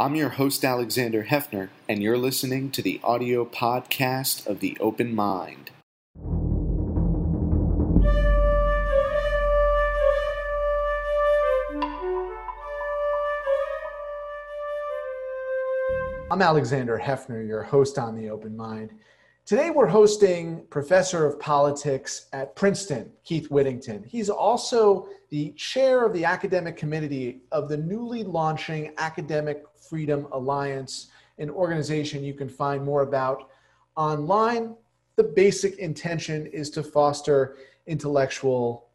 I'm your host, Alexander Heffner, and you're listening to the audio podcast of The Open Mind. I'm Alexander Heffner, your host on The Open Mind. Today we're hosting Professor of Politics at Princeton, Keith Whittington. He's also the chair of the academic committee of the newly launching Academic Freedom Alliance, an organization you can find more about online. The basic intention is to foster intellectual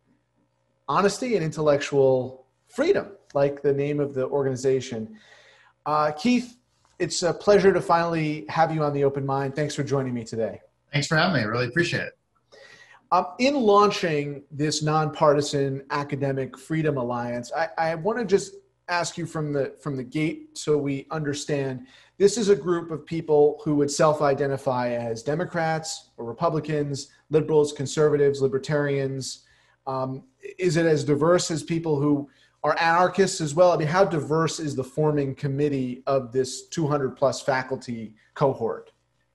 honesty and intellectual freedom, like the name of the organization. Uh, Keith, it's a pleasure to finally have you on the open mind. Thanks for joining me today. Thanks for having me. I really appreciate it. Um, in launching this nonpartisan academic freedom alliance, I, I want to just ask you from the from the gate so we understand. This is a group of people who would self-identify as Democrats or Republicans, liberals, conservatives, libertarians. Um, is it as diverse as people who are anarchists as well? I mean, how diverse is the forming committee of this 200 plus faculty cohort?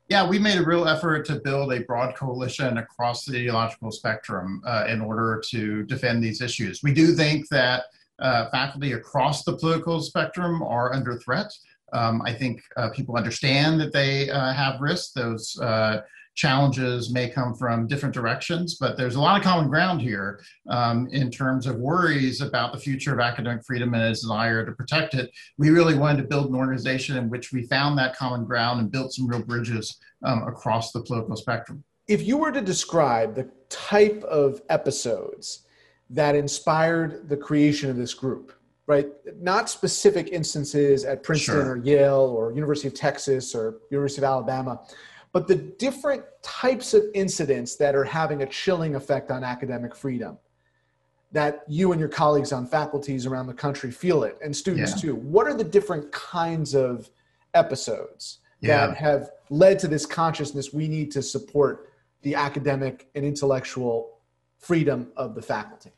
Yeah, we made a real effort to build a broad coalition across the ideological spectrum uh, in order to defend these issues. We do think that uh, faculty across the political spectrum are under threat. Um, I think uh, people understand that they uh, have risks. Those uh, challenges may come from different directions, but there's a lot of common ground here um, in terms of worries about the future of academic freedom and a desire to protect it. We really wanted to build an organization in which we found that common ground and built some real bridges um, across the political spectrum. If you were to describe the type of episodes that inspired the creation of this group, right? Not specific instances at Princeton sure. or Yale or University of Texas or University of Alabama, but the different types of incidents that are having a chilling effect on academic freedom that you and your colleagues on faculties around the country feel it and students yeah. too what are the different kinds of episodes yeah. that have led to this consciousness we need to support the academic and intellectual freedom of the faculty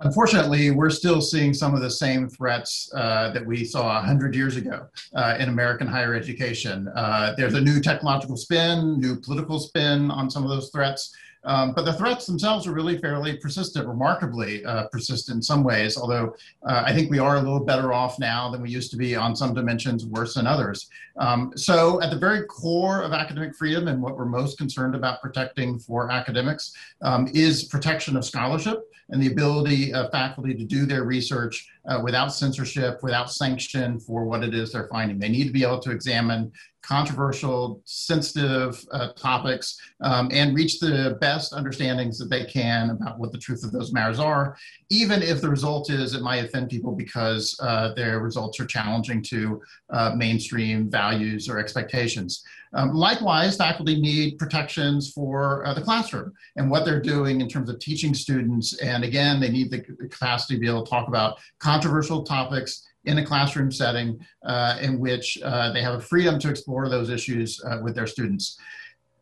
Unfortunately, we're still seeing some of the same threats uh, that we saw 100 years ago uh, in American higher education. Uh, there's a new technological spin, new political spin on some of those threats. Um, but the threats themselves are really fairly persistent, remarkably uh, persistent in some ways, although uh, I think we are a little better off now than we used to be on some dimensions, worse than others. Um, so, at the very core of academic freedom and what we're most concerned about protecting for academics um, is protection of scholarship and the ability of faculty to do their research uh, without censorship, without sanction for what it is they're finding. They need to be able to examine controversial, sensitive uh, topics um, and reach the best understandings that they can about what the truth of those matters are, even if the result is it might offend people because uh, their results are challenging to uh, mainstream values or expectations. Um, likewise, faculty need protections for uh, the classroom and what they're doing in terms of teaching students. And again, they need the capacity to be able to talk about controversial topics in a classroom setting uh, in which uh, they have a freedom to explore those issues uh, with their students.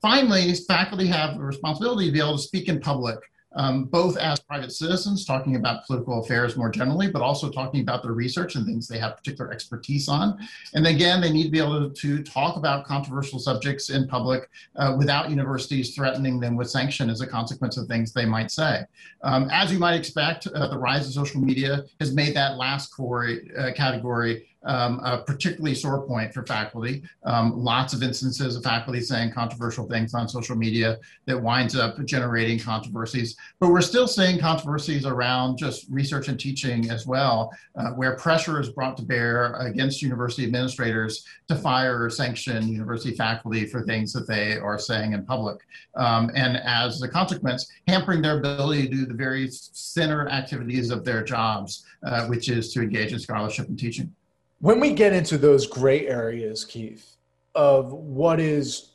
Finally, faculty have a responsibility to be able to speak in public um, both as private citizens talking about political affairs more generally, but also talking about their research and things they have particular expertise on. And again, they need to be able to, talk about controversial subjects in public uh, without universities threatening them with sanction as a consequence of things they might say. Um, as you might expect, uh, the rise of social media has made that last core, uh, category um, a particularly sore point for faculty. Um, lots of instances of faculty saying controversial things on social media that winds up generating controversies. But we're still seeing controversies around just research and teaching as well, uh, where pressure is brought to bear against university administrators to fire or sanction university faculty for things that they are saying in public. Um, and as a consequence, hampering their ability to do the very center activities of their jobs, uh, which is to engage in scholarship and teaching when we get into those gray areas, Keith, of what is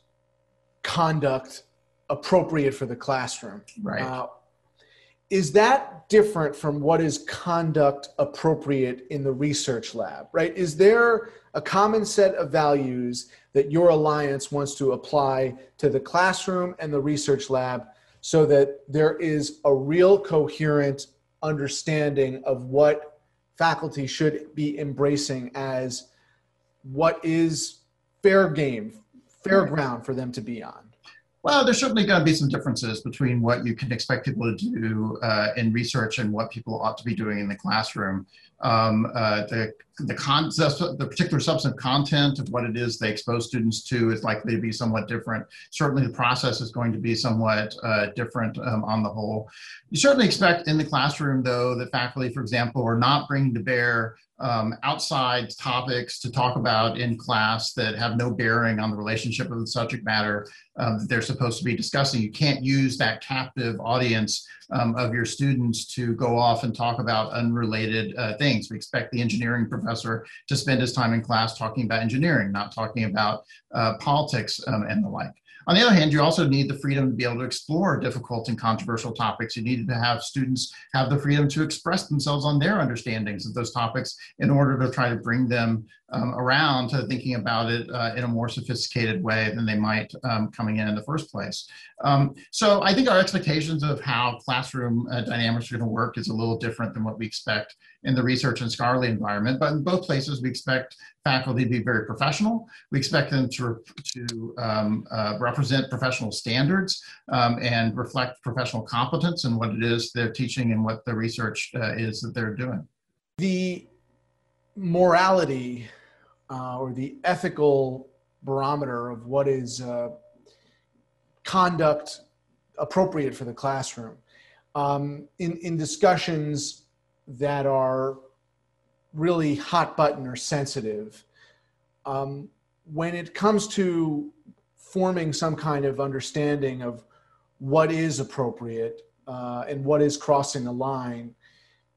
conduct appropriate for the classroom, right? Uh, is that different from what is conduct appropriate in the research lab, right? Is there a common set of values that your alliance wants to apply to the classroom and the research lab so that there is a real coherent understanding of what faculty should be embracing as what is fair game, fair ground for them to be on? Well, there's certainly going to be some differences between what you can expect people to do uh, in research and what people ought to be doing in the classroom. Um, uh, the the, concept, the particular substantive content of what it is they expose students to is likely to be somewhat different. Certainly, the process is going to be somewhat uh, different um, on the whole. You certainly expect in the classroom, though, that faculty, for example, are not bringing to bear um, outside topics to talk about in class that have no bearing on the relationship of the subject matter um, that they're supposed to be discussing. You can't use that captive audience um, of your students to go off and talk about unrelated uh, things. We expect the engineering professor to spend his time in class talking about engineering, not talking about uh, politics um, and the like. On the other hand, you also need the freedom to be able to explore difficult and controversial topics. You need to have students have the freedom to express themselves on their understandings of those topics in order to try to bring them um, around to thinking about it uh, in a more sophisticated way than they might um, coming in in the first place. Um, so I think our expectations of how classroom uh, dynamics are going to work is a little different than what we expect in the research and scholarly environment. But in both places, we expect faculty to be very professional. We expect them to, to um, uh, represent professional standards um, and reflect professional competence in what it is they're teaching and what the research uh, is that they're doing. The morality uh, or the ethical barometer of what is uh, conduct appropriate for the classroom. Um, in, in discussions that are really hot button or sensitive, um, when it comes to forming some kind of understanding of what is appropriate uh, and what is crossing a line,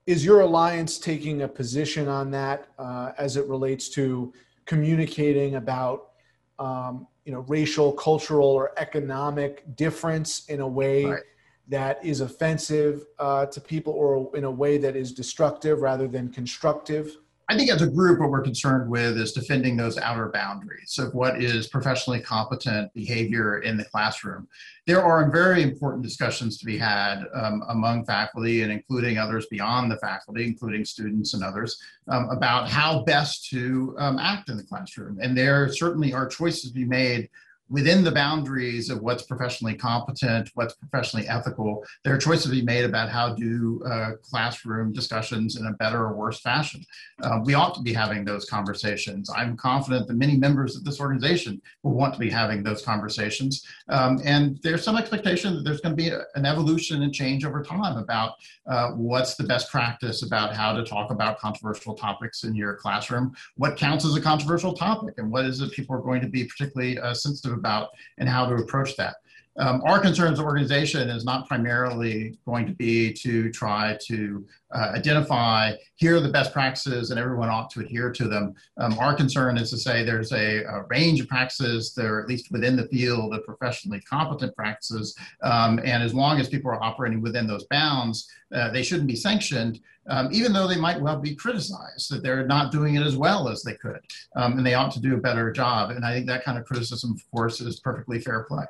is your alliance taking a position on that uh, as it relates to communicating about um, you know racial cultural or economic difference in a way right. that is offensive uh, to people or in a way that is destructive rather than constructive I think as a group, what we're concerned with is defending those outer boundaries of what is professionally competent behavior in the classroom. There are very important discussions to be had um, among faculty and including others beyond the faculty, including students and others, um, about how best to um, act in the classroom. And there certainly are choices to be made within the boundaries of what's professionally competent, what's professionally ethical, there are choices to be made about how do uh, classroom discussions in a better or worse fashion. Uh, we ought to be having those conversations. I'm confident that many members of this organization will want to be having those conversations. Um, and there's some expectation that there's going to be a, an evolution and change over time about uh, what's the best practice about how to talk about controversial topics in your classroom, what counts as a controversial topic, and what is it people are going to be particularly uh, sensitive about and how to approach that. Um, our concerns organization is not primarily going to be to try to uh, identify here are the best practices and everyone ought to adhere to them. Um, our concern is to say there's a, a, range of practices that are at least within the field of professionally competent practices. Um, and as long as people are operating within those bounds, uh, they shouldn't be sanctioned. Um, even though they might well be criticized that they're not doing it as well as they could, um, and they ought to do a better job. And I think that kind of criticism, of course, is perfectly fair play.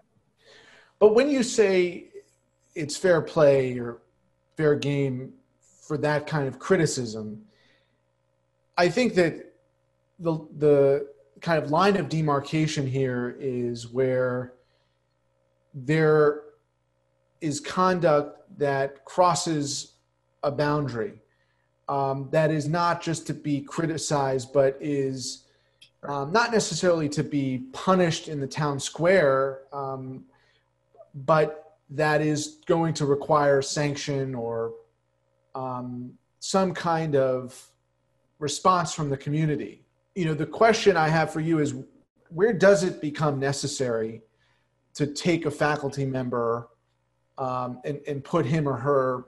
But when you say it's fair play or fair game for that kind of criticism, I think that the the kind of line of demarcation here is where there is conduct that crosses a boundary um, that is not just to be criticized, but is um, not necessarily to be punished in the town square, um, but that is going to require sanction or um, some kind of response from the community. You know, the question I have for you is where does it become necessary to take a faculty member um, and, and put him or her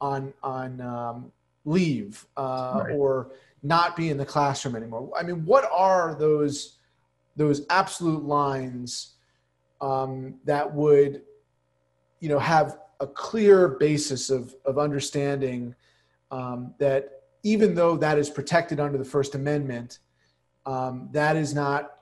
on, on um, leave uh, right. or not be in the classroom anymore? I mean, what are those, those absolute lines um, that would you know have a clear basis of of understanding um, that even though that is protected under the First Amendment, um, that is not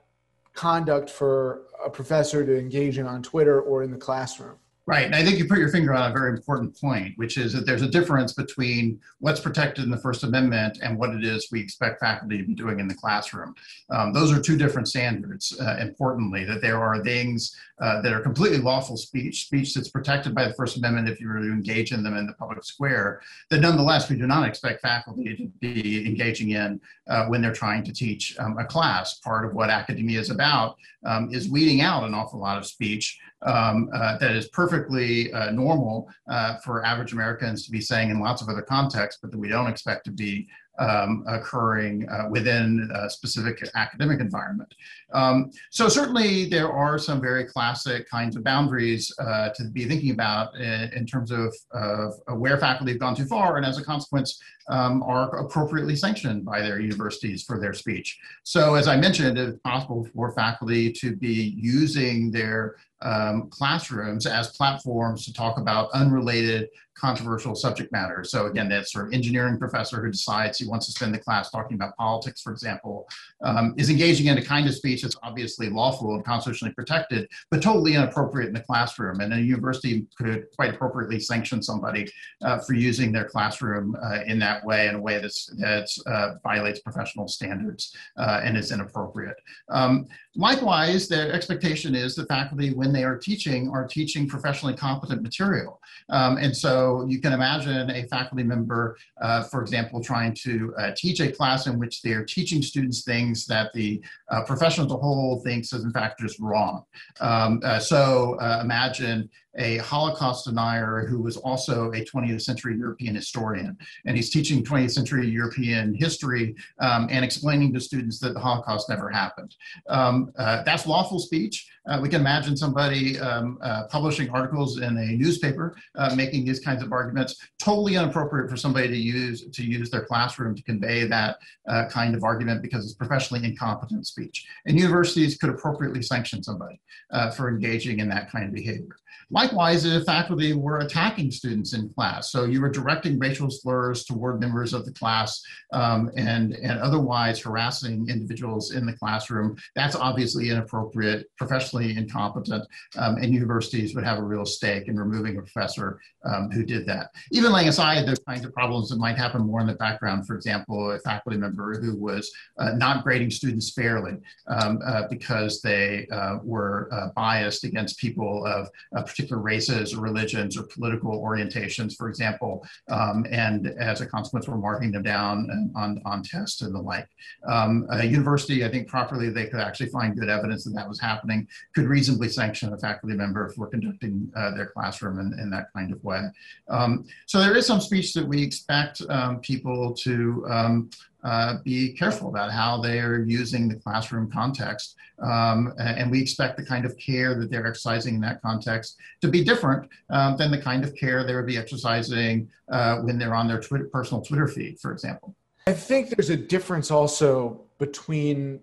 conduct for a professor to engage in on Twitter or in the classroom. Right. And I think you put your finger on a very important point, which is that there's a difference between what's protected in the First Amendment and what it is we expect faculty to be doing in the classroom. Um, those are two different standards, uh, importantly, that there are things uh, that are completely lawful speech, speech that's protected by the First Amendment if you were to engage in them in the public square, that nonetheless we do not expect faculty to be engaging in uh, when they're trying to teach um, a class. Part of what academia is about um, is weeding out an awful lot of speech um, uh, that is perfectly uh, normal uh, for average Americans to be saying in lots of other contexts, but that we don't expect to be um, occurring uh, within a specific academic environment. Um, so certainly there are some very classic kinds of boundaries uh, to be thinking about in, in terms of, of, where faculty have gone too far and as a consequence um, are appropriately sanctioned by their universities for their speech. So as I mentioned, it's possible for faculty to be using their um, classrooms as platforms to talk about unrelated controversial subject matter. So again, that sort of engineering professor who decides he wants to spend the class talking about politics, for example, um, is engaging in a kind of speech that's obviously lawful and constitutionally protected, but totally inappropriate in the classroom. And a university could quite appropriately sanction somebody uh, for using their classroom uh, in that way, in a way that's, that's uh, violates professional standards uh, and is inappropriate. Um, likewise, the expectation is that faculty, when they are teaching, are teaching professionally competent material. Um, and so you can imagine a faculty member, uh, for example, trying to uh, teach a class in which they're teaching students things that the uh, profession as a whole thinks is in fact just wrong. Um, uh, so uh, imagine a Holocaust denier who was also a 20th century European historian. And he's teaching 20th century European history um, and explaining to students that the Holocaust never happened. Um, uh, that's lawful speech. Uh, we can imagine somebody um, uh, publishing articles in a newspaper uh, making these kinds of arguments. Totally inappropriate for somebody to use to use their classroom to convey that uh, kind of argument because it's professionally incompetent speech. And universities could appropriately sanction somebody uh, for engaging in that kind of behavior. Likewise, if faculty were attacking students in class, so you were directing racial slurs toward members of the class um, and, and otherwise harassing individuals in the classroom, that's obviously inappropriate, professionally incompetent, um, and universities would have a real stake in removing a professor um, who did that. Even laying aside those kinds of problems that might happen more in the background, for example, a faculty member who was uh, not grading students fairly um, uh, because they uh, were uh, biased against people of particular races or religions or political orientations, for example, um, and as a consequence, we're marking them down on, on tests and the like. Um, a university, I think properly, they could actually find good evidence that that was happening, could reasonably sanction a faculty member for conducting uh, their classroom in, in, that kind of way. Um, so there is some speech that we expect um, people to um, uh, be careful about how they're using the classroom context. Um, and we expect the kind of care that they're exercising in that context to be different um, than the kind of care they would be exercising uh, when they're on their Twitter, personal Twitter feed, for example. I think there's a difference also between,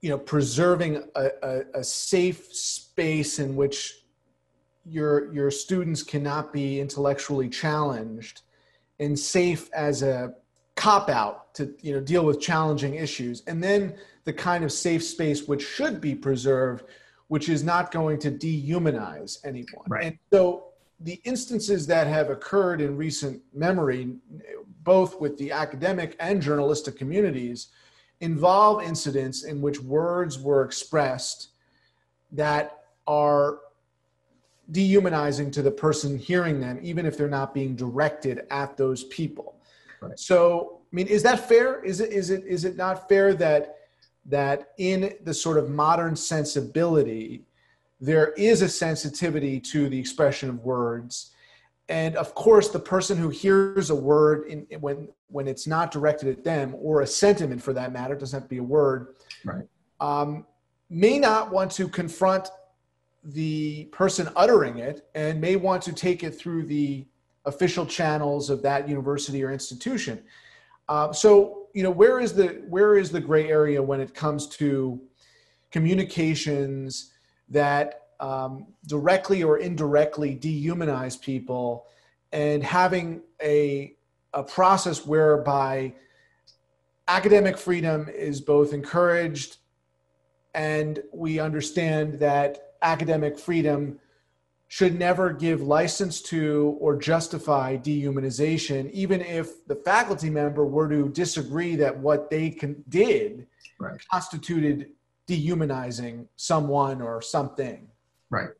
you know, preserving a, a, a safe space in which your your students cannot be intellectually challenged and safe as a cop out to you know deal with challenging issues. And then the kind of safe space which should be preserved which is not going to dehumanize anyone. Right. and so the instances that have occurred in recent memory both with the academic and journalistic communities involve incidents in which words were expressed that are dehumanizing to the person hearing them even if they're not being directed at those people Right. So, I mean, is that fair? Is it is it is it not fair that that in the sort of modern sensibility, there is a sensitivity to the expression of words, and of course, the person who hears a word in, when when it's not directed at them, or a sentiment for that matter, doesn't have to be a word, right? Um, may not want to confront the person uttering it, and may want to take it through the official channels of that university or institution. Uh, so, you know, where is the where is the gray area when it comes to communications that um, directly or indirectly dehumanize people, and having a a process whereby academic freedom is both encouraged and we understand that academic freedom should never give license to or justify dehumanization, even if the faculty member were to disagree that what they can, did right. constituted dehumanizing someone or something. Right.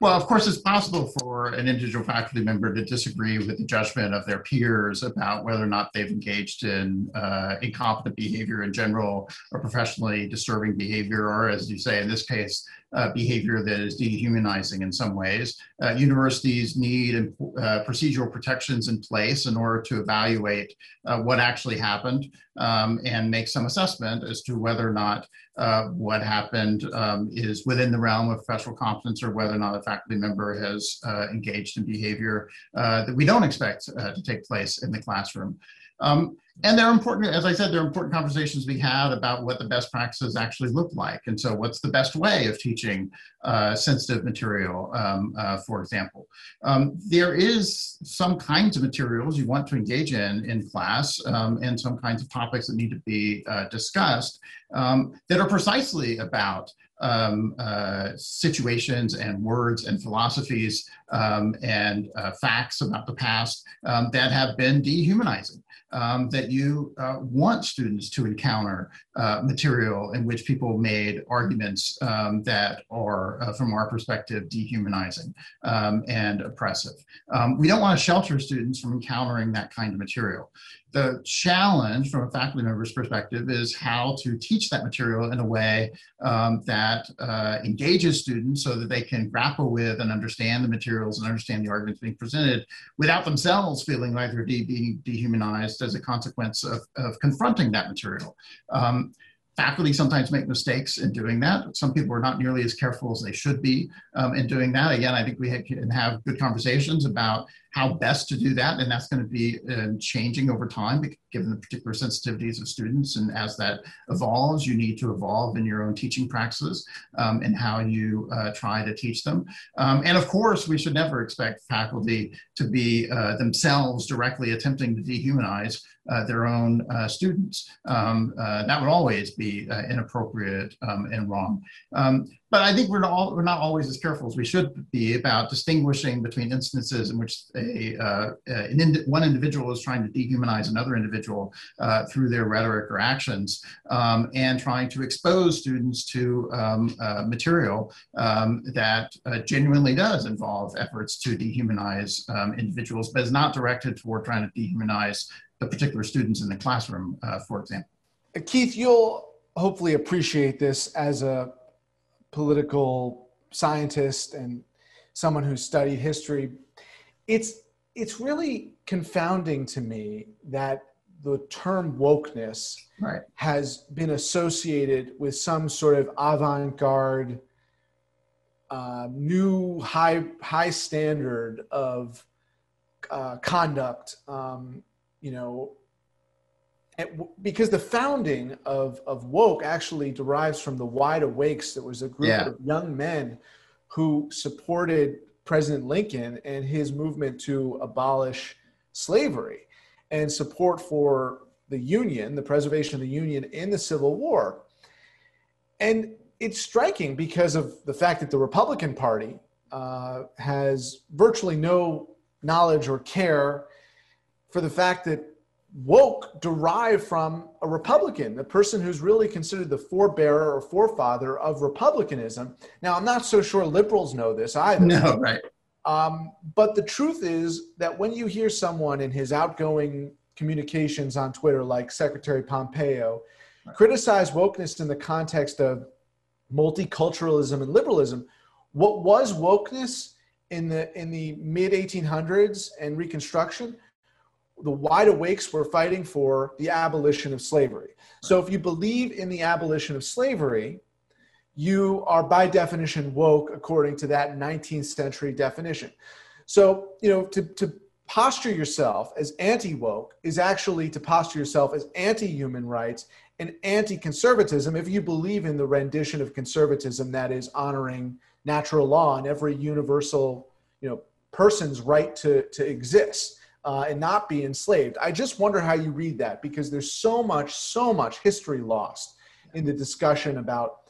Well, of course, it's possible for an individual faculty member to disagree with the judgment of their peers about whether or not they've engaged in uh, incompetent behavior in general or professionally disturbing behavior, or as you say in this case, uh, behavior that is dehumanizing in some ways. Uh, universities need uh, procedural protections in place in order to evaluate uh, what actually happened um, and make some assessment as to whether or not uh, what happened um, is within the realm of professional competence or whether or not a faculty member has uh, engaged in behavior that we don't expect to take place in the classroom. Um, and they're important, as I said, there are important conversations we had about what the best practices actually look like. And so, what's the best way of teaching uh, sensitive material, um, uh, for example? Um, there is some kinds of materials you want to engage in in class um, and some kinds of topics that need to be uh, discussed um, that are precisely about um, uh, situations and words and philosophies um, and uh, facts about the past um, that have been dehumanizing um, that you uh, want students to encounter uh, material in which people made arguments um, that are, uh, from our perspective, dehumanizing um, and oppressive. Um, we don't want to shelter students from encountering that kind of material the challenge from a faculty member's perspective is how to teach that material in a way um, that uh, engages students so that they can grapple with and understand the materials and understand the arguments being presented without themselves feeling like they're de- being dehumanized as a consequence of, of confronting that material. Um, faculty sometimes make mistakes in doing that. Some people are not nearly as careful as they should be um, in doing that. Again, I think we can have good conversations about how best to do that. And that's going to be uh, changing over time, given the particular sensitivities of students. And as that evolves, you need to evolve in your own teaching practices um, and how you uh, try to teach them. Um, and of course, we should never expect faculty to be uh, themselves directly attempting to dehumanize uh, their own uh, students. Um, uh, that would always be uh, inappropriate um, and wrong. Um, but I think we're not, all, we're not always as careful as we should be about distinguishing between instances in which a, uh, an ind- one individual is trying to dehumanize another individual uh, through their rhetoric or actions um, and trying to expose students to um, uh, material um, that uh, genuinely does involve efforts to dehumanize um, individuals, but is not directed toward trying to dehumanize the particular students in the classroom, uh, for example. Keith, you'll hopefully appreciate this as a political scientist and someone who studied history, it's it's really confounding to me that the term wokeness right. has been associated with some sort of avant-garde uh, new high high standard of uh, conduct um, you know because the founding of, of woke actually derives from the wide awakes that was a group yeah. of young men who supported president lincoln and his movement to abolish slavery and support for the union the preservation of the union in the civil war and it's striking because of the fact that the republican party uh, has virtually no knowledge or care for the fact that woke derived from a Republican, the person who's really considered the forebearer or forefather of Republicanism. Now, I'm not so sure liberals know this either. No, right. Um, but the truth is that when you hear someone in his outgoing communications on Twitter, like Secretary Pompeo, right. criticize wokeness in the context of multiculturalism and liberalism, what was wokeness in the in the mid 1800s and Reconstruction the wide awakes were fighting for the abolition of slavery. So if you believe in the abolition of slavery, you are by definition woke according to that 19th century definition. So, you know, to, to posture yourself as anti woke is actually to posture yourself as anti human rights and anti conservatism if you believe in the rendition of conservatism that is honoring natural law and every universal, you know, person's right to, to exist uh, and not be enslaved. I just wonder how you read that because there's so much, so much history lost in the discussion about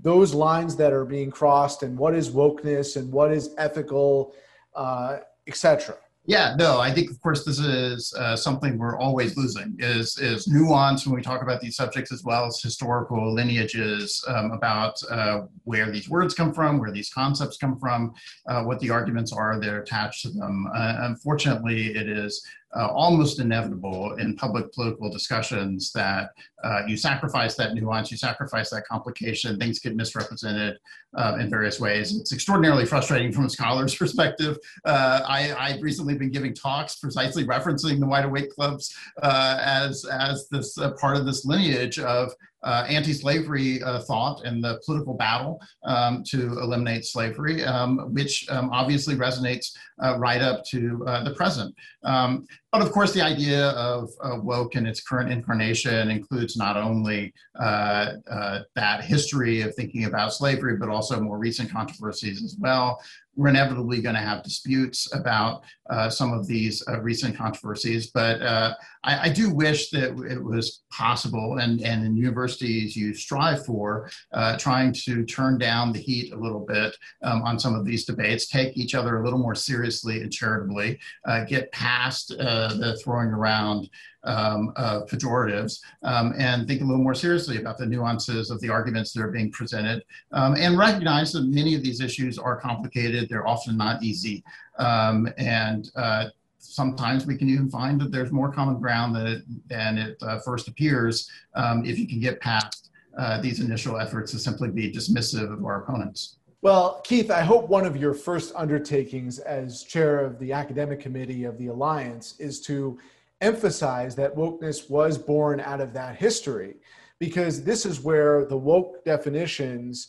those lines that are being crossed and what is wokeness and what is ethical, uh, etc. Yeah, no, I think of course this is uh, something we're always losing is is nuance when we talk about these subjects as well as historical lineages um, about uh, where these words come from, where these concepts come from, uh, what the arguments are that are attached to them. Uh, unfortunately, it is uh, almost inevitable in public political discussions that uh, you sacrifice that nuance, you sacrifice that complication, things get misrepresented uh, in various ways. It's extraordinarily frustrating from a scholar's perspective. Uh, I, have recently been giving talks precisely referencing the Wide Awake Clubs uh, as, as this uh, part of this lineage of uh, anti-slavery uh, thought and the political battle um, to eliminate slavery, um, which um, obviously resonates uh, right up to uh, the present. Um, but of course, the idea of woke in its current incarnation includes not only uh, uh, that history of thinking about slavery, but also more recent controversies as well we're inevitably going to have disputes about uh, some of these uh, recent controversies. But uh, I, I, do wish that it was possible, and, and in universities you strive for, uh, trying to turn down the heat a little bit um, on some of these debates, take each other a little more seriously and charitably, uh, get past uh, the throwing around um, uh, pejoratives um, and think a little more seriously about the nuances of the arguments that are being presented um, and recognize that many of these issues are complicated. They're often not easy. Um, and uh, sometimes we can even find that there's more common ground than it, than it uh, first appears um, if you can get past uh, these initial efforts to simply be dismissive of our opponents. Well, Keith, I hope one of your first undertakings as chair of the academic committee of the Alliance is to emphasize that wokeness was born out of that history because this is where the woke definitions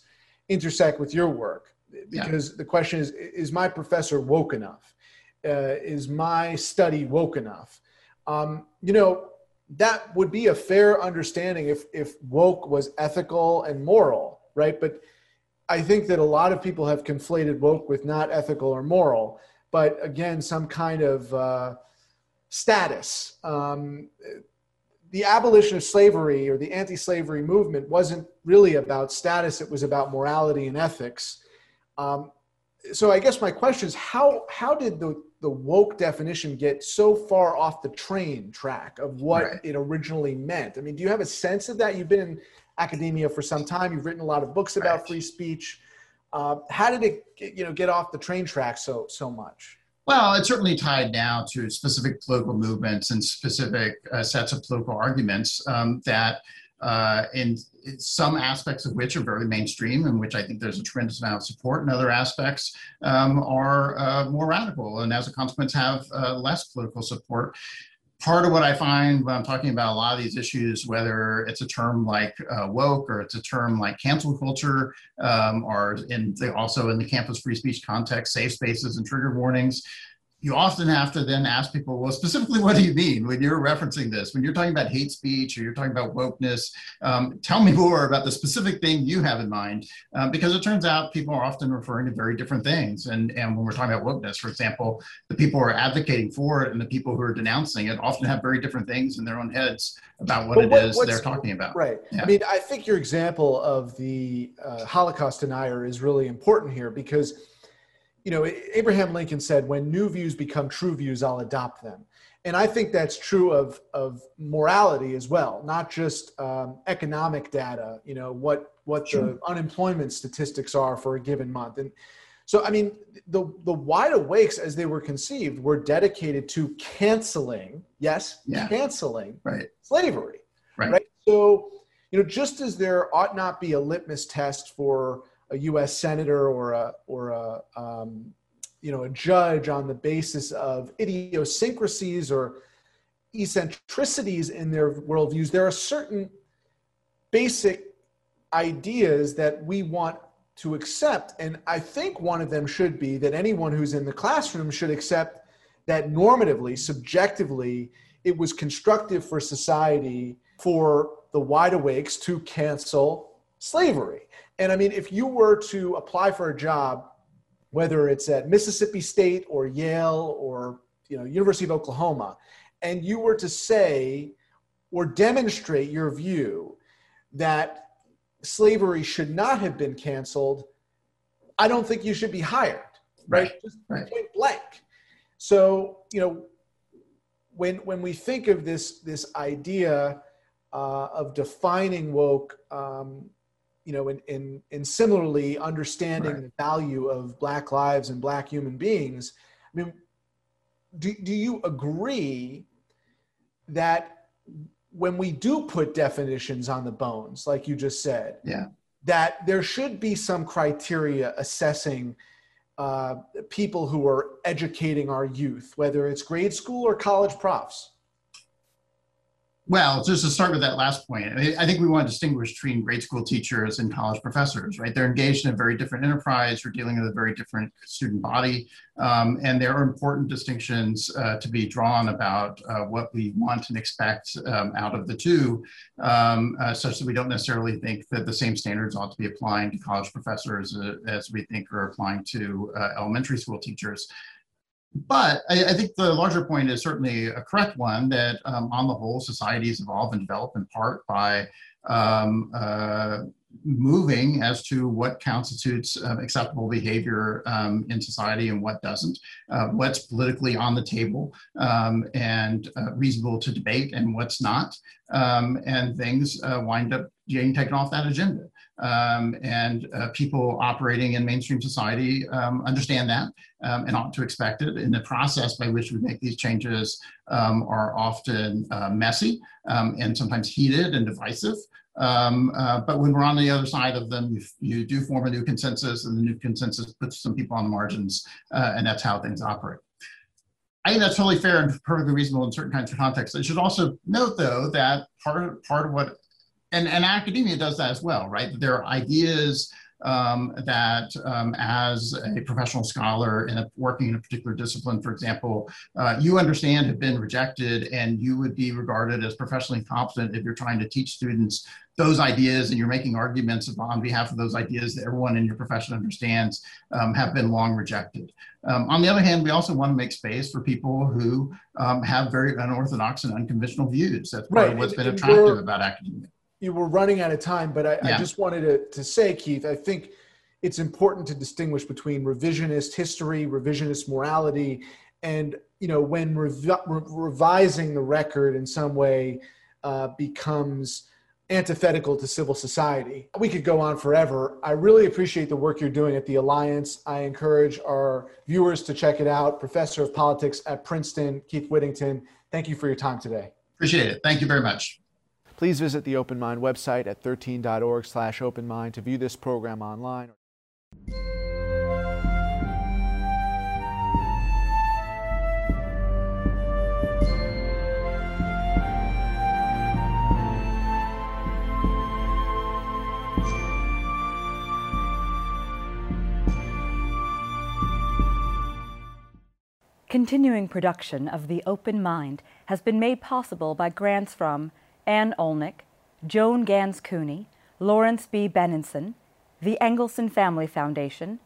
intersect with your work. Because yeah. the question is is my professor woke enough? Uh, is my study woke enough? Um, you know that would be a fair understanding if if woke was ethical and moral right? But i think that a lot of people have conflated woke with not ethical or moral. But again some kind of uh, status. Um, the abolition of slavery or the anti slavery movement wasn't really about status, it was about morality and ethics. Um, so I guess my question is how, how did the, the woke definition get so far off the train track of what right. it originally meant? I mean, do you have a sense of that? You've been in academia for some time, you've written a lot of books about right. free speech. Uh, how did it you know, get off the train track so, so much? Well, it's certainly tied now to specific political movements and specific uh, sets of political arguments um, that, uh, in some aspects of which are very mainstream, in which I think there's a tremendous amount of support, and other aspects um, are uh, more radical, and as a consequence, have uh, less political support part of what I find when I'm talking about a lot of these issues, whether it's a term like uh, woke or it's a term like cancel culture, um, or in the, also in the campus free speech context, safe spaces and trigger warnings, you often have to then ask people, well, specifically, what do you mean when you're referencing this? When you're talking about hate speech or you're talking about wokeness, um, tell me more about the specific thing you have in mind, um, because it turns out people are often referring to very different things. And, and when we're talking about wokeness, for example, the people who are advocating for it and the people who are denouncing it often have very different things in their own heads about what, what it is they're talking about. Right. Yeah. I mean, I think your example of the uh, Holocaust denier is really important here because you know, Abraham Lincoln said, when new views become true views, I'll adopt them. And I think that's true of, of morality as well, not just um, economic data, you know, what, what sure. the unemployment statistics are for a given month. And so, I mean, the, the wide awakes as they were conceived were dedicated to canceling, yes, yeah. canceling right. slavery. Right. right. So, you know, just as there ought not be a litmus test for a U.S. senator or a or a um, you know a judge on the basis of idiosyncrasies or eccentricities in their worldviews. There are certain basic ideas that we want to accept, and I think one of them should be that anyone who's in the classroom should accept that normatively, subjectively, it was constructive for society for the wide awakes to cancel slavery and I mean, if you were to apply for a job, whether it's at Mississippi State or Yale or you know University of Oklahoma, and you were to say or demonstrate your view that slavery should not have been canceled, I don't think you should be hired, right? right. Just right. point blank. So, you know, when when we think of this this idea uh, of defining woke, um, you know, in, in, in similarly understanding right. the value of Black lives and Black human beings, I mean, do, do you agree that when we do put definitions on the bones, like you just said, yeah, that there should be some criteria assessing uh, people who are educating our youth, whether it's grade school or college profs? Well, just to start with that last point, I think we want to distinguish between grade school teachers and college professors, right? They're engaged in a very different enterprise. We're dealing with a very different student body. Um, and there are important distinctions uh, to be drawn about uh, what we want and expect um, out of the two, um, uh, such that we don't necessarily think that the same standards ought to be applying to college professors uh, as we think are applying to uh, elementary school teachers but I, I, think the larger point is certainly a correct one that um, on the whole societies evolve and develop in part by um, uh, moving as to what constitutes uh, acceptable behavior um, in society and what doesn't, uh, what's politically on the table um, and uh, reasonable to debate and what's not, um, and things uh, wind up getting taken off that agenda. Um, and uh, people operating in mainstream society um, understand that um, and ought to expect it. And the process by which we make these changes um, are often uh, messy um, and sometimes heated and divisive. Um, uh, but when we're on the other side of them, you, you, do form a new consensus, and the new consensus puts some people on the margins, uh, and that's how things operate. I think that's totally fair and perfectly reasonable in certain kinds of contexts. I should also note, though, that part part of what and, and academia does that as well, right? There are ideas um, that um, as a professional scholar in a, working in a particular discipline, for example, uh, you understand have been rejected and you would be regarded as professionally competent if you're trying to teach students those ideas and you're making arguments on behalf of those ideas that everyone in your profession understands um, have been long rejected. Um, on the other hand, we also want to make space for people who um, have very unorthodox and unconventional views. That's part right. of what's been attractive about academia you were running out of time, but I, yeah. I just wanted to, to say, Keith, I think it's important to distinguish between revisionist history, revisionist morality, and you know when revi- re- revising the record in some way uh, becomes antithetical to civil society. We could go on forever. I really appreciate the work you're doing at the Alliance. I encourage our viewers to check it out. Professor of Politics at Princeton, Keith Whittington. Thank you for your time today. Appreciate it. Thank you very much. Please visit the Open Mind website at 13.org slash openmind to view this program online. Continuing production of The Open Mind has been made possible by grants from Ann Olnick, Joan Gans Cooney, Lawrence B. Benenson, the Engelson Family Foundation,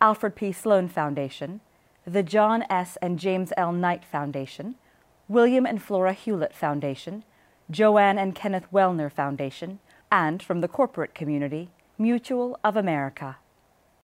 Alfred P. Sloan Foundation, the John S. and James L. Knight Foundation, William and Flora Hewlett Foundation, Joanne and Kenneth Wellner Foundation, and from the corporate community, Mutual of America.